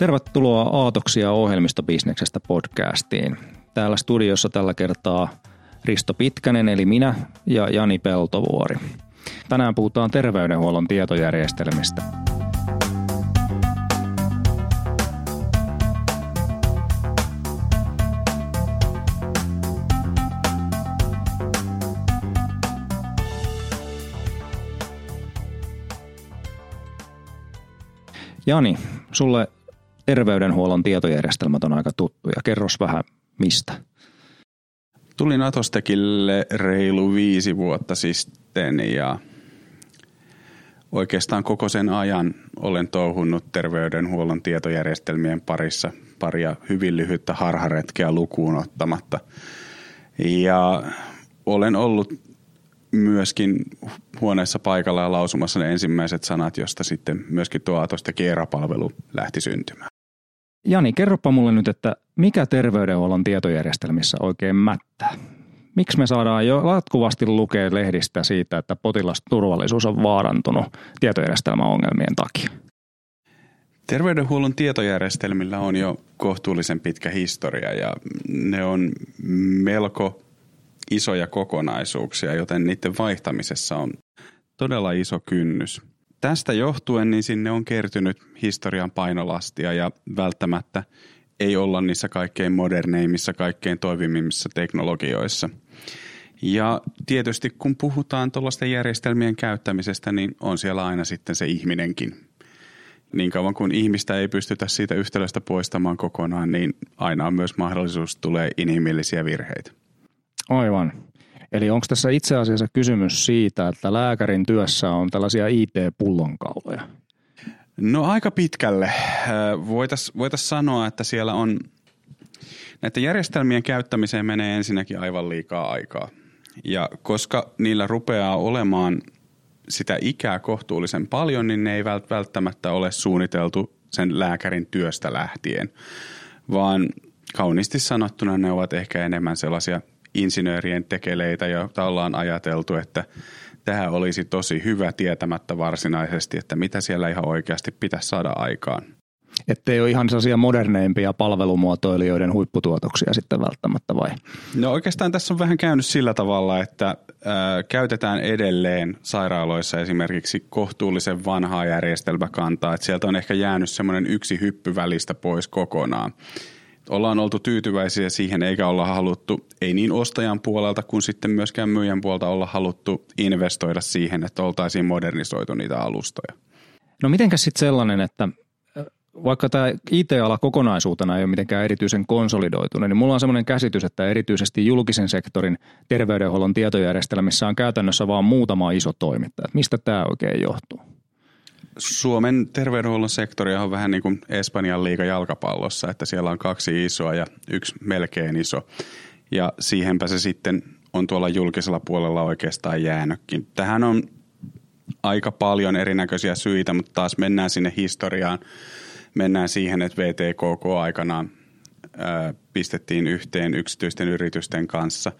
Tervetuloa Aatoksia ohjelmistobisneksestä podcastiin. Täällä studiossa tällä kertaa Risto Pitkänen eli minä ja Jani Peltovuori. Tänään puhutaan terveydenhuollon tietojärjestelmistä. Jani, sulle terveydenhuollon tietojärjestelmät on aika tuttuja. Kerros vähän mistä. Tulin Atostekille reilu viisi vuotta sitten ja oikeastaan koko sen ajan olen touhunnut terveydenhuollon tietojärjestelmien parissa paria hyvin lyhyttä harharetkeä lukuun ottamatta. Ja olen ollut myöskin huoneessa paikalla ja lausumassa ne ensimmäiset sanat, josta sitten myöskin tuo Atostekki eräpalvelu lähti syntymään. Jani, kerropa mulle nyt, että mikä terveydenhuollon tietojärjestelmissä oikein mättää? Miksi me saadaan jo jatkuvasti lukea lehdistä siitä, että potilasturvallisuus on vaarantunut tietojärjestelmäongelmien takia? Terveydenhuollon tietojärjestelmillä on jo kohtuullisen pitkä historia ja ne on melko isoja kokonaisuuksia, joten niiden vaihtamisessa on todella iso kynnys tästä johtuen niin sinne on kertynyt historian painolastia ja välttämättä ei olla niissä kaikkein moderneimmissa, kaikkein toimivimmissa teknologioissa. Ja tietysti kun puhutaan tuollaisten järjestelmien käyttämisestä, niin on siellä aina sitten se ihminenkin. Niin kauan kuin ihmistä ei pystytä siitä yhtälöstä poistamaan kokonaan, niin aina on myös mahdollisuus tulee inhimillisiä virheitä. Aivan. Eli onko tässä itse asiassa kysymys siitä, että lääkärin työssä on tällaisia IT-pullonkauloja? No aika pitkälle. Voitaisiin voitais sanoa, että siellä on näiden järjestelmien käyttämiseen menee ensinnäkin aivan liikaa aikaa. Ja koska niillä rupeaa olemaan sitä ikää kohtuullisen paljon, niin ne ei välttämättä ole suunniteltu sen lääkärin työstä lähtien, vaan kauniisti sanottuna ne ovat ehkä enemmän sellaisia insinöörien tekeleitä, joita ollaan ajateltu, että tähän olisi tosi hyvä tietämättä varsinaisesti, että mitä siellä ihan oikeasti pitäisi saada aikaan. Että ei ole ihan sellaisia moderneimpia palvelumuotoilijoiden huipputuotoksia sitten välttämättä vai? No oikeastaan tässä on vähän käynyt sillä tavalla, että ää, käytetään edelleen sairaaloissa esimerkiksi kohtuullisen vanhaa järjestelmäkantaa, että sieltä on ehkä jäänyt semmoinen yksi hyppy välistä pois kokonaan ollaan oltu tyytyväisiä siihen eikä olla haluttu, ei niin ostajan puolelta kuin sitten myöskään myyjän puolelta olla haluttu investoida siihen, että oltaisiin modernisoitu niitä alustoja. No mitenkäs sitten sellainen, että vaikka tämä IT-ala kokonaisuutena ei ole mitenkään erityisen konsolidoitunut, niin mulla on semmoinen käsitys, että erityisesti julkisen sektorin terveydenhuollon tietojärjestelmissä on käytännössä vain muutama iso toimittaja. Mistä tämä oikein johtuu? Suomen terveydenhuollon sektori on vähän niin kuin Espanjan liiga jalkapallossa, että siellä on kaksi isoa ja yksi melkein iso. Ja siihenpä se sitten on tuolla julkisella puolella oikeastaan jäänytkin. Tähän on aika paljon erinäköisiä syitä, mutta taas mennään sinne historiaan. Mennään siihen, että VTKK aikanaan pistettiin yhteen yksityisten yritysten kanssa,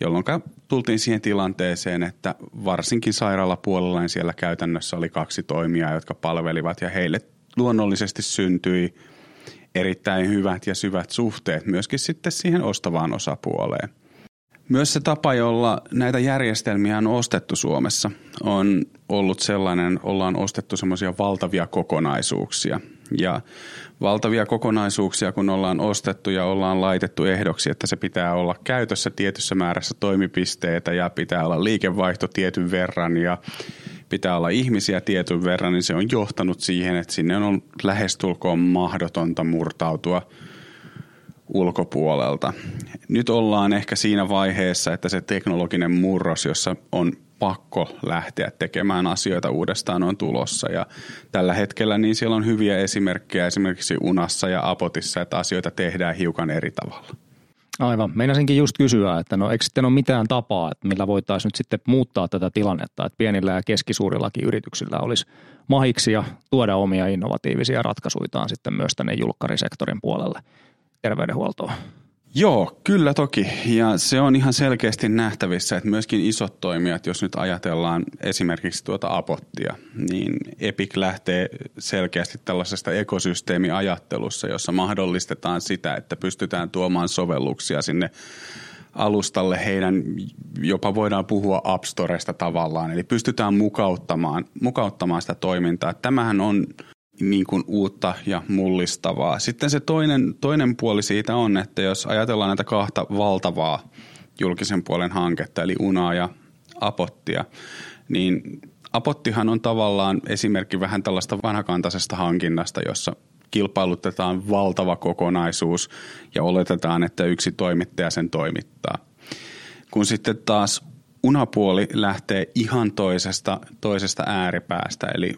jolloin tultiin siihen tilanteeseen, että varsinkin sairaalapuolella niin siellä käytännössä oli kaksi toimijaa, jotka palvelivat ja heille luonnollisesti syntyi erittäin hyvät ja syvät suhteet myöskin sitten siihen ostavaan osapuoleen. Myös se tapa, jolla näitä järjestelmiä on ostettu Suomessa, on ollut sellainen, ollaan ostettu semmoisia valtavia kokonaisuuksia. Ja valtavia kokonaisuuksia, kun ollaan ostettu ja ollaan laitettu ehdoksi, että se pitää olla käytössä tietyssä määrässä toimipisteitä ja pitää olla liikevaihto tietyn verran ja pitää olla ihmisiä tietyn verran, niin se on johtanut siihen, että sinne on lähestulkoon mahdotonta murtautua ulkopuolelta. Nyt ollaan ehkä siinä vaiheessa, että se teknologinen murros, jossa on pakko lähteä tekemään asioita uudestaan on tulossa. Ja tällä hetkellä niin siellä on hyviä esimerkkejä esimerkiksi Unassa ja Apotissa, että asioita tehdään hiukan eri tavalla. Aivan. Meinasinkin just kysyä, että no eikö sitten ole mitään tapaa, että millä voitaisiin nyt sitten muuttaa tätä tilannetta, että pienillä ja keskisuurillakin yrityksillä olisi mahiksia tuoda omia innovatiivisia ratkaisuitaan sitten myös tänne julkkarisektorin puolelle terveydenhuoltoon? Joo, kyllä toki. Ja se on ihan selkeästi nähtävissä, että myöskin isot toimijat, jos nyt ajatellaan esimerkiksi tuota Apottia, niin Epic lähtee selkeästi tällaisesta ekosysteemiajattelussa, jossa mahdollistetaan sitä, että pystytään tuomaan sovelluksia sinne alustalle heidän, jopa voidaan puhua App Storesta tavallaan, eli pystytään mukauttamaan, mukauttamaan sitä toimintaa. Tämähän on niin kuin uutta ja mullistavaa. Sitten se toinen, toinen puoli siitä on, että jos ajatellaan näitä kahta valtavaa julkisen puolen hanketta, eli Unaa ja Apottia, niin Apottihan on tavallaan esimerkki vähän tällaista vanhakantaisesta hankinnasta, jossa kilpailutetaan valtava kokonaisuus ja oletetaan, että yksi toimittaja sen toimittaa. Kun sitten taas unapuoli lähtee ihan toisesta, toisesta ääripäästä, eli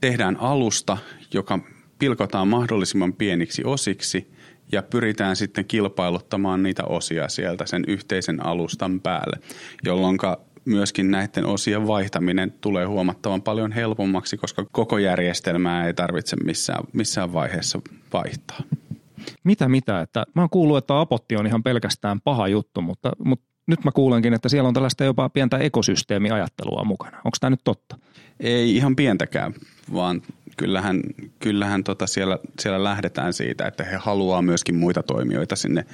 tehdään alusta, joka pilkotaan mahdollisimman pieniksi osiksi ja pyritään sitten kilpailuttamaan niitä osia sieltä sen yhteisen alustan päälle, jolloin myöskin näiden osien vaihtaminen tulee huomattavan paljon helpommaksi, koska koko järjestelmää ei tarvitse missään, missään vaiheessa vaihtaa. Mitä mitä? Että mä oon kuullut, että Apotti on ihan pelkästään paha juttu, mutta, mutta nyt mä kuulenkin, että siellä on tällaista jopa pientä ekosysteemiajattelua mukana. Onko tämä nyt totta? Ei ihan pientäkään, vaan kyllähän, kyllähän tota siellä, siellä lähdetään siitä, että he haluaa myöskin muita toimijoita sinne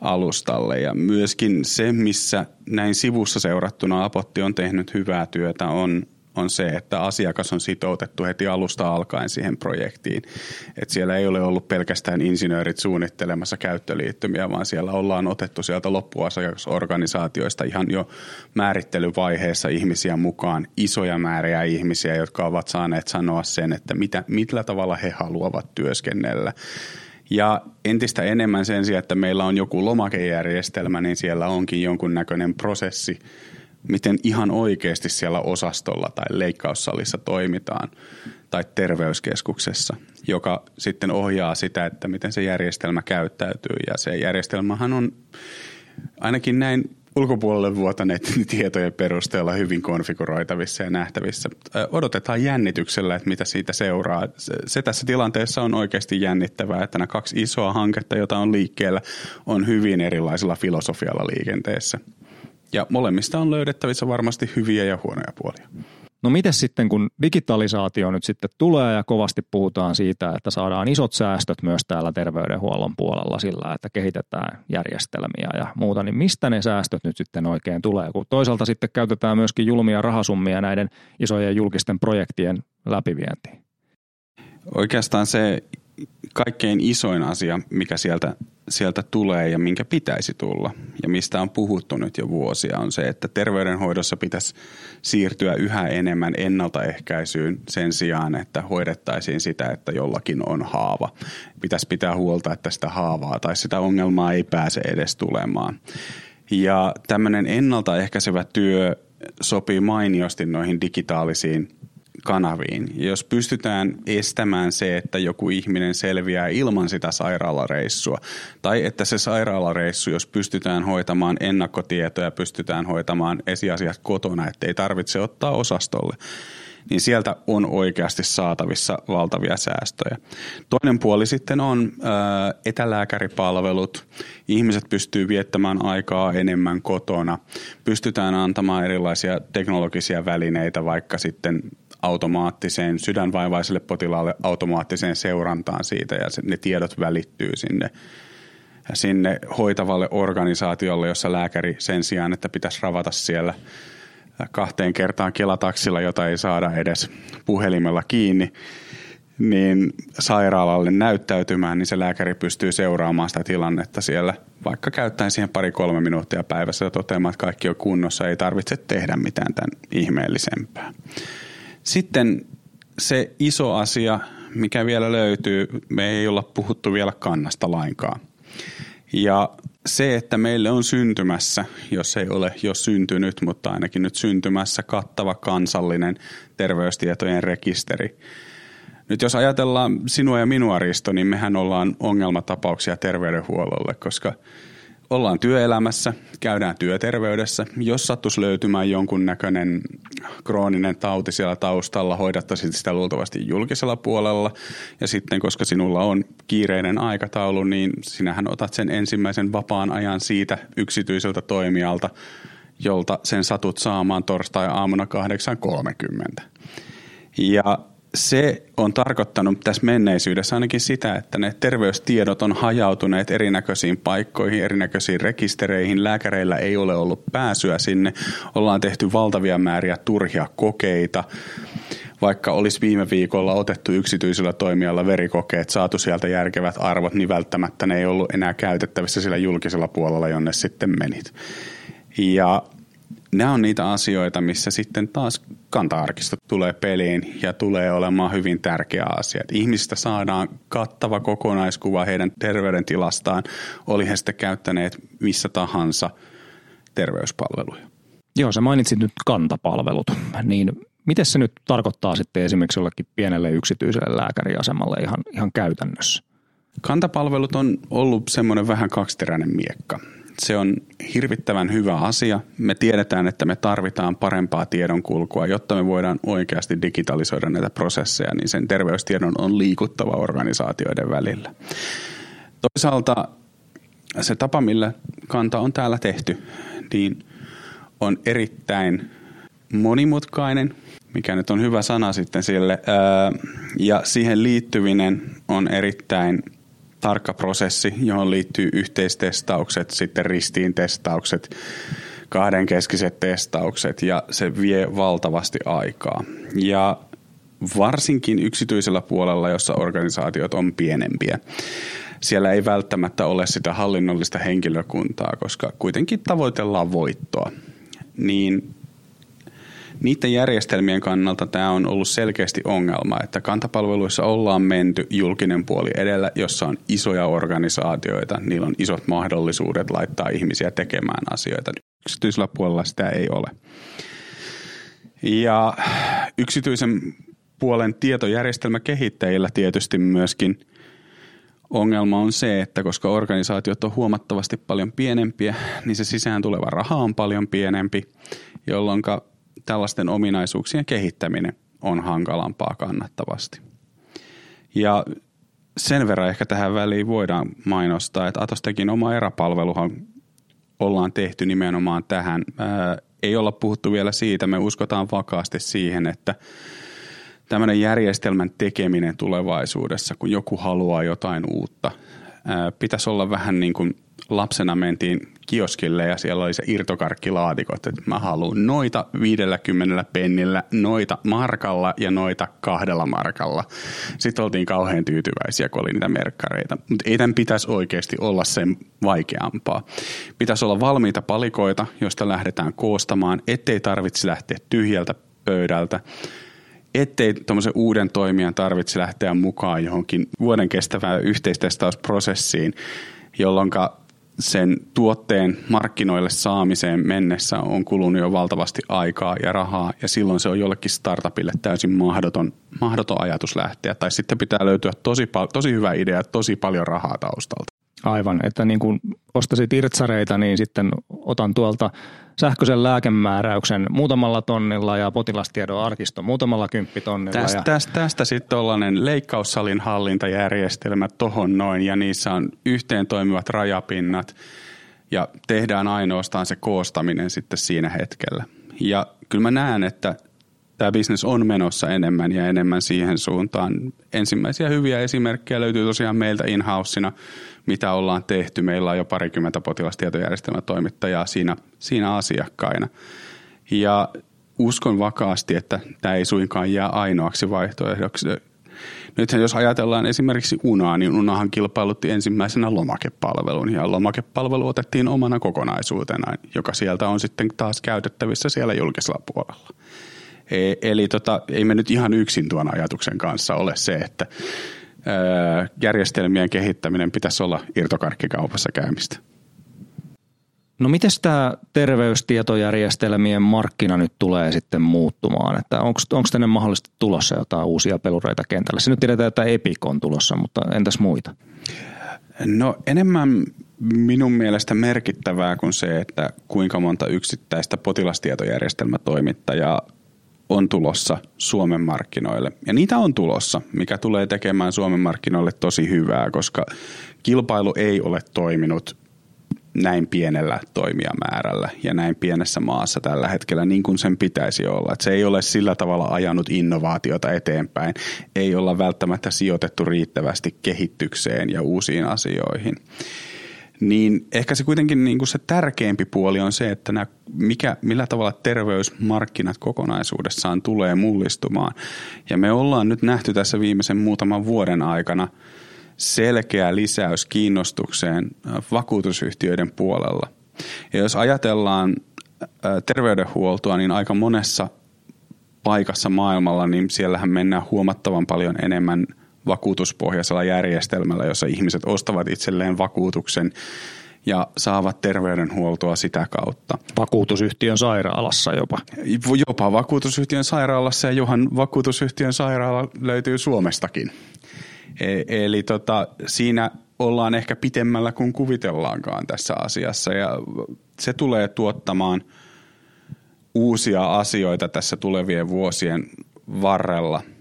alustalle. Ja myöskin se, missä näin sivussa seurattuna Apotti on tehnyt hyvää työtä, on, on se, että asiakas on sitoutettu heti alusta alkaen siihen projektiin. Et siellä ei ole ollut pelkästään insinöörit suunnittelemassa käyttöliittymiä, vaan siellä ollaan otettu sieltä loppuasiakasorganisaatioista ihan jo määrittelyvaiheessa ihmisiä mukaan, isoja määriä ihmisiä, jotka ovat saaneet sanoa sen, että mitä, millä tavalla he haluavat työskennellä. Ja entistä enemmän sen sijaan, että meillä on joku lomakejärjestelmä, niin siellä onkin jonkunnäköinen prosessi, miten ihan oikeasti siellä osastolla tai leikkaussalissa toimitaan tai terveyskeskuksessa, joka sitten ohjaa sitä, että miten se järjestelmä käyttäytyy. Ja se järjestelmähän on ainakin näin ulkopuolelle vuotaneiden tietojen perusteella hyvin konfiguroitavissa ja nähtävissä. Odotetaan jännityksellä, että mitä siitä seuraa. Se tässä tilanteessa on oikeasti jännittävää, että nämä kaksi isoa hanketta, joita on liikkeellä, on hyvin erilaisella filosofialla liikenteessä. Ja molemmista on löydettävissä varmasti hyviä ja huonoja puolia. No miten sitten, kun digitalisaatio nyt sitten tulee ja kovasti puhutaan siitä, että saadaan isot säästöt myös täällä terveydenhuollon puolella sillä, että kehitetään järjestelmiä ja muuta, niin mistä ne säästöt nyt sitten oikein tulee? Kun toisaalta sitten käytetään myöskin julmia rahasummia näiden isojen julkisten projektien läpivientiin. Oikeastaan se kaikkein isoin asia, mikä sieltä, sieltä tulee ja minkä pitäisi tulla ja mistä on puhuttu nyt jo vuosia on se, että terveydenhoidossa pitäisi siirtyä yhä enemmän ennaltaehkäisyyn sen sijaan, että hoidettaisiin sitä, että jollakin on haava. Pitäisi pitää huolta, että sitä haavaa tai sitä ongelmaa ei pääse edes tulemaan. Ja tämmöinen ennaltaehkäisevä työ sopii mainiosti noihin digitaalisiin kanaviin. Jos pystytään estämään se, että joku ihminen selviää ilman sitä sairaalareissua, tai että se sairaalareissu, jos pystytään hoitamaan ennakkotietoja, pystytään hoitamaan esiasiat kotona, ettei tarvitse ottaa osastolle, niin sieltä on oikeasti saatavissa valtavia säästöjä. Toinen puoli sitten on ää, etälääkäripalvelut. Ihmiset pystyy viettämään aikaa enemmän kotona. Pystytään antamaan erilaisia teknologisia välineitä, vaikka sitten automaattiseen sydänvaivaiselle potilaalle automaattiseen seurantaan siitä ja ne tiedot välittyy sinne sinne hoitavalle organisaatiolle, jossa lääkäri sen sijaan, että pitäisi ravata siellä kahteen kertaan kelataksilla, jota ei saada edes puhelimella kiinni, niin sairaalalle näyttäytymään, niin se lääkäri pystyy seuraamaan sitä tilannetta siellä, vaikka käyttäen siihen pari-kolme minuuttia päivässä ja toteamaan, että kaikki on kunnossa, ei tarvitse tehdä mitään tämän ihmeellisempää. Sitten se iso asia, mikä vielä löytyy, me ei olla puhuttu vielä kannasta lainkaan. Ja se, että meille on syntymässä, jos ei ole jo syntynyt, mutta ainakin nyt syntymässä kattava kansallinen terveystietojen rekisteri. Nyt jos ajatellaan sinua ja minua, Risto, niin mehän ollaan ongelmatapauksia terveydenhuollolle, koska ollaan työelämässä, käydään työterveydessä. Jos sattuisi löytymään jonkunnäköinen krooninen tauti siellä taustalla, hoidattaisit sitä luultavasti julkisella puolella. Ja sitten, koska sinulla on kiireinen aikataulu, niin sinähän otat sen ensimmäisen vapaan ajan siitä yksityiseltä toimijalta, jolta sen satut saamaan torstai-aamuna 8.30. Ja se on tarkoittanut tässä menneisyydessä ainakin sitä, että ne terveystiedot on hajautuneet erinäköisiin paikkoihin, erinäköisiin rekistereihin. Lääkäreillä ei ole ollut pääsyä sinne. Ollaan tehty valtavia määriä turhia kokeita. Vaikka olisi viime viikolla otettu yksityisellä toimijalla verikokeet, saatu sieltä järkevät arvot, niin välttämättä ne ei ollut enää käytettävissä sillä julkisella puolella, jonne sitten menit. Ja nämä on niitä asioita, missä sitten taas kanta-arkisto tulee peliin ja tulee olemaan hyvin tärkeä asia. Että ihmistä saadaan kattava kokonaiskuva heidän terveydentilastaan, oli he sitten käyttäneet missä tahansa terveyspalveluja. Joo, sä mainitsit nyt kantapalvelut, niin miten se nyt tarkoittaa sitten esimerkiksi jollekin pienelle yksityiselle lääkäriasemalle ihan, ihan käytännössä? Kantapalvelut on ollut semmoinen vähän kaksiteräinen miekka. Se on hirvittävän hyvä asia. Me tiedetään, että me tarvitaan parempaa tiedonkulkua, jotta me voidaan oikeasti digitalisoida näitä prosesseja, niin sen terveystiedon on liikuttava organisaatioiden välillä. Toisaalta se tapa, millä kanta on täällä tehty, niin on erittäin monimutkainen, mikä nyt on hyvä sana sitten sille, ja siihen liittyvinen on erittäin tarkka prosessi, johon liittyy yhteistestaukset, sitten ristiintestaukset, kahdenkeskiset testaukset ja se vie valtavasti aikaa. Ja varsinkin yksityisellä puolella, jossa organisaatiot on pienempiä. Siellä ei välttämättä ole sitä hallinnollista henkilökuntaa, koska kuitenkin tavoitellaan voittoa. Niin niiden järjestelmien kannalta tämä on ollut selkeästi ongelma, että kantapalveluissa ollaan menty julkinen puoli edellä, jossa on isoja organisaatioita, niillä on isot mahdollisuudet laittaa ihmisiä tekemään asioita. Yksityisellä puolella sitä ei ole. Ja yksityisen puolen tietojärjestelmäkehittäjillä tietysti myöskin ongelma on se, että koska organisaatiot on huomattavasti paljon pienempiä, niin se sisään tuleva raha on paljon pienempi, jolloin tällaisten ominaisuuksien kehittäminen on hankalampaa kannattavasti. Ja sen verran ehkä tähän väliin voidaan mainostaa, että Atostekin oma eräpalveluhan ollaan tehty nimenomaan tähän. Ää, ei olla puhuttu vielä siitä, me uskotaan vakaasti siihen, että tämmöinen järjestelmän tekeminen tulevaisuudessa, kun joku haluaa jotain uutta, ää, pitäisi olla vähän niin kuin lapsena mentiin kioskille ja siellä oli se irtokarkkilaatikot, että mä haluan noita 50 pennillä, noita markalla ja noita kahdella markalla. Sitten oltiin kauhean tyytyväisiä, kun oli niitä merkkareita. Mutta ei tämän pitäisi oikeasti olla sen vaikeampaa. Pitäisi olla valmiita palikoita, joista lähdetään koostamaan, ettei tarvitse lähteä tyhjältä pöydältä ettei tuommoisen uuden toimijan tarvitse lähteä mukaan johonkin vuoden kestävään yhteistestausprosessiin, jolloin sen tuotteen markkinoille saamiseen mennessä on kulunut jo valtavasti aikaa ja rahaa ja silloin se on jollekin startupille täysin mahdoton, mahdoton ajatus lähteä. Tai sitten pitää löytyä tosi, tosi hyvä idea, tosi paljon rahaa taustalta. Aivan, että niin kuin ostasit irtsareita, niin sitten otan tuolta sähköisen lääkemääräyksen muutamalla tonnilla ja potilastiedon arkisto muutamalla kymppitonnilla. Tästä, ja... tästä, tästä sitten tuollainen leikkaussalin hallintajärjestelmä tohon noin ja niissä on yhteen toimivat rajapinnat ja tehdään ainoastaan se koostaminen sitten siinä hetkellä. Ja kyllä mä näen, että tämä bisnes on menossa enemmän ja enemmän siihen suuntaan. Ensimmäisiä hyviä esimerkkejä löytyy tosiaan meiltä in mitä ollaan tehty. Meillä on jo parikymmentä potilastietojärjestelmätoimittajaa siinä, siinä asiakkaina. Ja uskon vakaasti, että tämä ei suinkaan jää ainoaksi vaihtoehdoksi. Nythän jos ajatellaan esimerkiksi Unaa, niin Unahan kilpailutti ensimmäisenä lomakepalvelun ja lomakepalvelu otettiin omana kokonaisuutena, joka sieltä on sitten taas käytettävissä siellä julkisella puolella. E, eli tota, ei me nyt ihan yksin tuon ajatuksen kanssa ole se, että järjestelmien kehittäminen pitäisi olla irtokarkkikaupassa käymistä. No miten tämä terveystietojärjestelmien markkina nyt tulee sitten muuttumaan? Että onko tänne mahdollisesti tulossa jotain uusia pelureita kentällä? Se nyt tiedetään, että Epic on tulossa, mutta entäs muita? No enemmän minun mielestä merkittävää kuin se, että kuinka monta yksittäistä potilastietojärjestelmätoimittajaa on tulossa Suomen markkinoille. Ja niitä on tulossa, mikä tulee tekemään Suomen markkinoille tosi hyvää, koska kilpailu ei ole toiminut näin pienellä toimijamäärällä ja näin pienessä maassa tällä hetkellä niin kuin sen pitäisi olla. Että se ei ole sillä tavalla ajanut innovaatiota eteenpäin, ei olla välttämättä sijoitettu riittävästi kehitykseen ja uusiin asioihin niin ehkä se kuitenkin niin kuin se tärkeämpi puoli on se, että nämä, mikä, millä tavalla terveysmarkkinat kokonaisuudessaan tulee mullistumaan. Ja me ollaan nyt nähty tässä viimeisen muutaman vuoden aikana selkeä lisäys kiinnostukseen äh, vakuutusyhtiöiden puolella. Ja jos ajatellaan äh, terveydenhuoltoa, niin aika monessa paikassa maailmalla, niin siellähän mennään huomattavan paljon enemmän – vakuutuspohjaisella järjestelmällä, jossa ihmiset ostavat itselleen vakuutuksen ja saavat terveydenhuoltoa sitä kautta. Vakuutusyhtiön sairaalassa jopa. Jopa vakuutusyhtiön sairaalassa ja johan vakuutusyhtiön sairaala löytyy Suomestakin. E- eli tota, siinä ollaan ehkä pitemmällä kuin kuvitellaankaan tässä asiassa ja se tulee tuottamaan uusia asioita tässä tulevien vuosien varrella –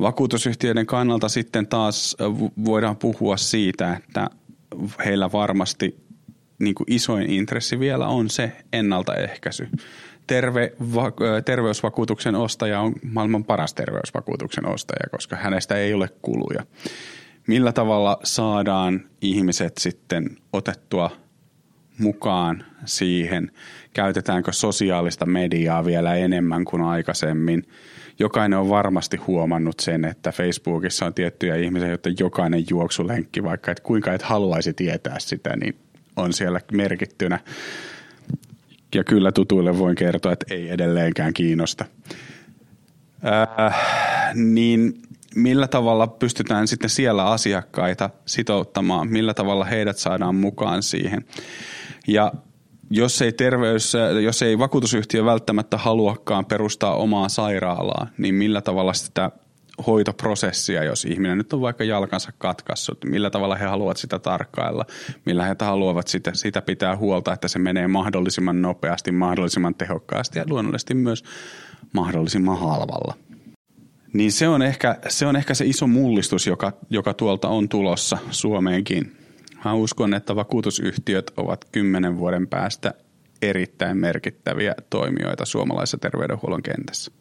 Vakuutusyhtiöiden kannalta sitten taas voidaan puhua siitä, että heillä varmasti niin kuin isoin intressi vielä on se ennaltaehkäisy. Terve, va, terveysvakuutuksen ostaja on maailman paras terveysvakuutuksen ostaja, koska hänestä ei ole kuluja. Millä tavalla saadaan ihmiset sitten otettua mukaan siihen? Käytetäänkö sosiaalista mediaa vielä enemmän kuin aikaisemmin? Jokainen on varmasti huomannut sen, että Facebookissa on tiettyjä ihmisiä, joita jokainen juoksulenkki, vaikka et kuinka et haluaisi tietää sitä, niin on siellä merkittynä. Ja kyllä tutuille voin kertoa, että ei edelleenkään kiinnosta. Äh, niin millä tavalla pystytään sitten siellä asiakkaita sitouttamaan, millä tavalla heidät saadaan mukaan siihen. Ja jos ei, terveys, jos ei vakuutusyhtiö välttämättä haluakaan perustaa omaa sairaalaa, niin millä tavalla sitä hoitoprosessia, jos ihminen nyt on vaikka jalkansa katkassut, millä tavalla he haluavat sitä tarkkailla, millä he haluavat sitä, sitä pitää huolta, että se menee mahdollisimman nopeasti, mahdollisimman tehokkaasti ja luonnollisesti myös mahdollisimman halvalla. Niin se on ehkä se, on ehkä se iso mullistus, joka, joka tuolta on tulossa Suomeenkin. Mä uskon, että vakuutusyhtiöt ovat kymmenen vuoden päästä erittäin merkittäviä toimijoita suomalaisessa terveydenhuollon kentässä.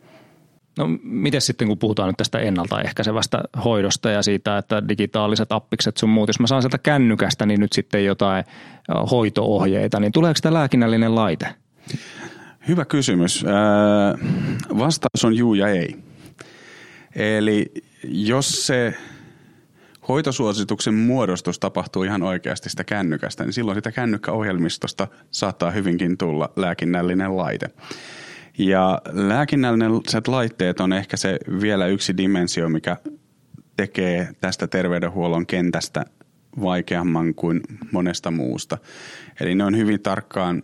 No miten sitten, kun puhutaan nyt tästä ennaltaehkäisevästä hoidosta ja siitä, että digitaaliset appikset sun muut, jos mä saan sieltä kännykästä, niin nyt sitten jotain hoitoohjeita, niin tuleeko tämä lääkinnällinen laite? Hyvä kysymys. Vastaus on juu ja ei. Eli jos se hoitosuosituksen muodostus tapahtuu ihan oikeasti sitä kännykästä, niin silloin sitä kännykkäohjelmistosta saattaa hyvinkin tulla lääkinnällinen laite. Ja lääkinnälliset laitteet on ehkä se vielä yksi dimensio, mikä tekee tästä terveydenhuollon kentästä vaikeamman kuin monesta muusta. Eli ne on hyvin tarkkaan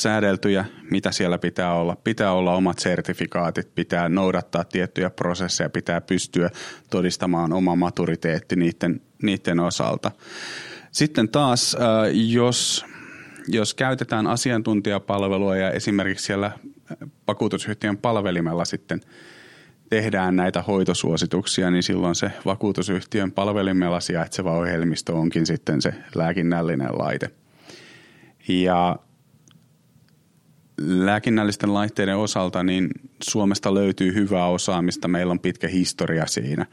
säädeltyjä, mitä siellä pitää olla. Pitää olla omat sertifikaatit, pitää noudattaa tiettyjä prosesseja, pitää pystyä todistamaan oma maturiteetti niiden, niiden osalta. Sitten taas, äh, jos, jos käytetään asiantuntijapalvelua ja esimerkiksi siellä vakuutusyhtiön palvelimella sitten tehdään näitä hoitosuosituksia, niin silloin se vakuutusyhtiön palvelimella sijaitseva ohjelmisto onkin sitten se lääkinnällinen laite. Ja lääkinnällisten laitteiden osalta niin Suomesta löytyy hyvää osaamista. Meillä on pitkä historia siinä.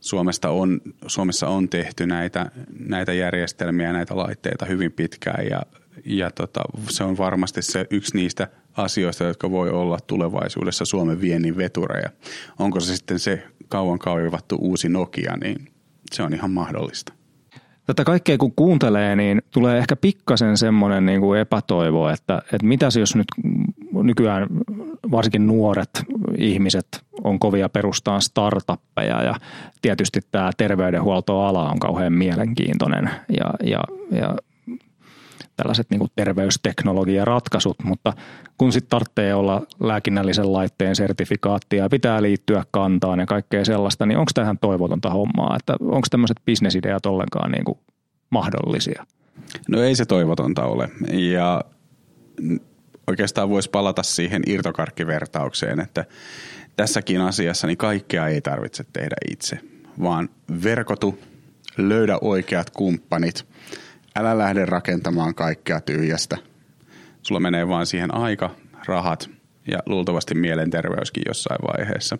Suomesta on, Suomessa on tehty näitä, näitä järjestelmiä, näitä laitteita hyvin pitkään ja, ja tota, se on varmasti se yksi niistä asioista, jotka voi olla tulevaisuudessa Suomen viennin vetureja. Onko se sitten se kauan kaivattu uusi Nokia, niin se on ihan mahdollista. Tätä kaikkea kun kuuntelee, niin tulee ehkä pikkasen semmoinen niin kuin epätoivo, että, että mitäs jos nyt nykyään varsinkin nuoret ihmiset on kovia perustaa startuppeja ja tietysti tämä terveydenhuoltoala on kauhean mielenkiintoinen ja, ja, ja tällaiset niin kuin terveysteknologiaratkaisut, mutta kun sitten tarvitsee olla lääkinnällisen laitteen sertifikaatti ja pitää liittyä kantaan ja kaikkea sellaista, niin onko tähän toivotonta hommaa, että onko tämmöiset bisnesideat ollenkaan niin kuin mahdollisia? No ei se toivotonta ole. Ja oikeastaan voisi palata siihen irtokarkkivertaukseen, että tässäkin asiassa niin kaikkea ei tarvitse tehdä itse, vaan verkotu, löydä oikeat kumppanit, älä lähde rakentamaan kaikkea tyhjästä. Sulla menee vaan siihen aika, rahat ja luultavasti mielenterveyskin jossain vaiheessa.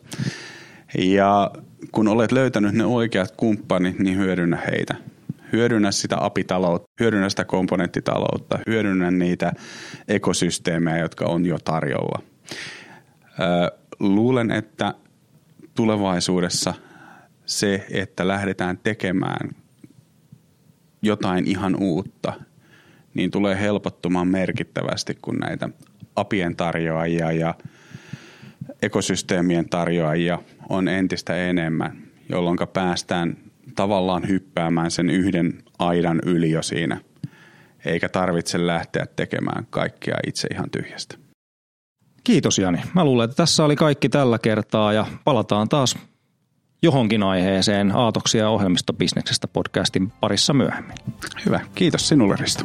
Ja kun olet löytänyt ne oikeat kumppanit, niin hyödynnä heitä. Hyödynnä sitä apitaloutta, hyödynnä sitä komponenttitaloutta, hyödynnä niitä ekosysteemejä, jotka on jo tarjolla. luulen, että tulevaisuudessa se, että lähdetään tekemään jotain ihan uutta, niin tulee helpottumaan merkittävästi, kun näitä apien tarjoajia ja ekosysteemien tarjoajia on entistä enemmän, jolloin päästään tavallaan hyppäämään sen yhden aidan yli jo siinä, eikä tarvitse lähteä tekemään kaikkea itse ihan tyhjästä. Kiitos Jani. Mä luulen, että tässä oli kaikki tällä kertaa ja palataan taas johonkin aiheeseen Aatoksia ohjelmistobisneksestä podcastin parissa myöhemmin. Hyvä. Kiitos sinulle Risto.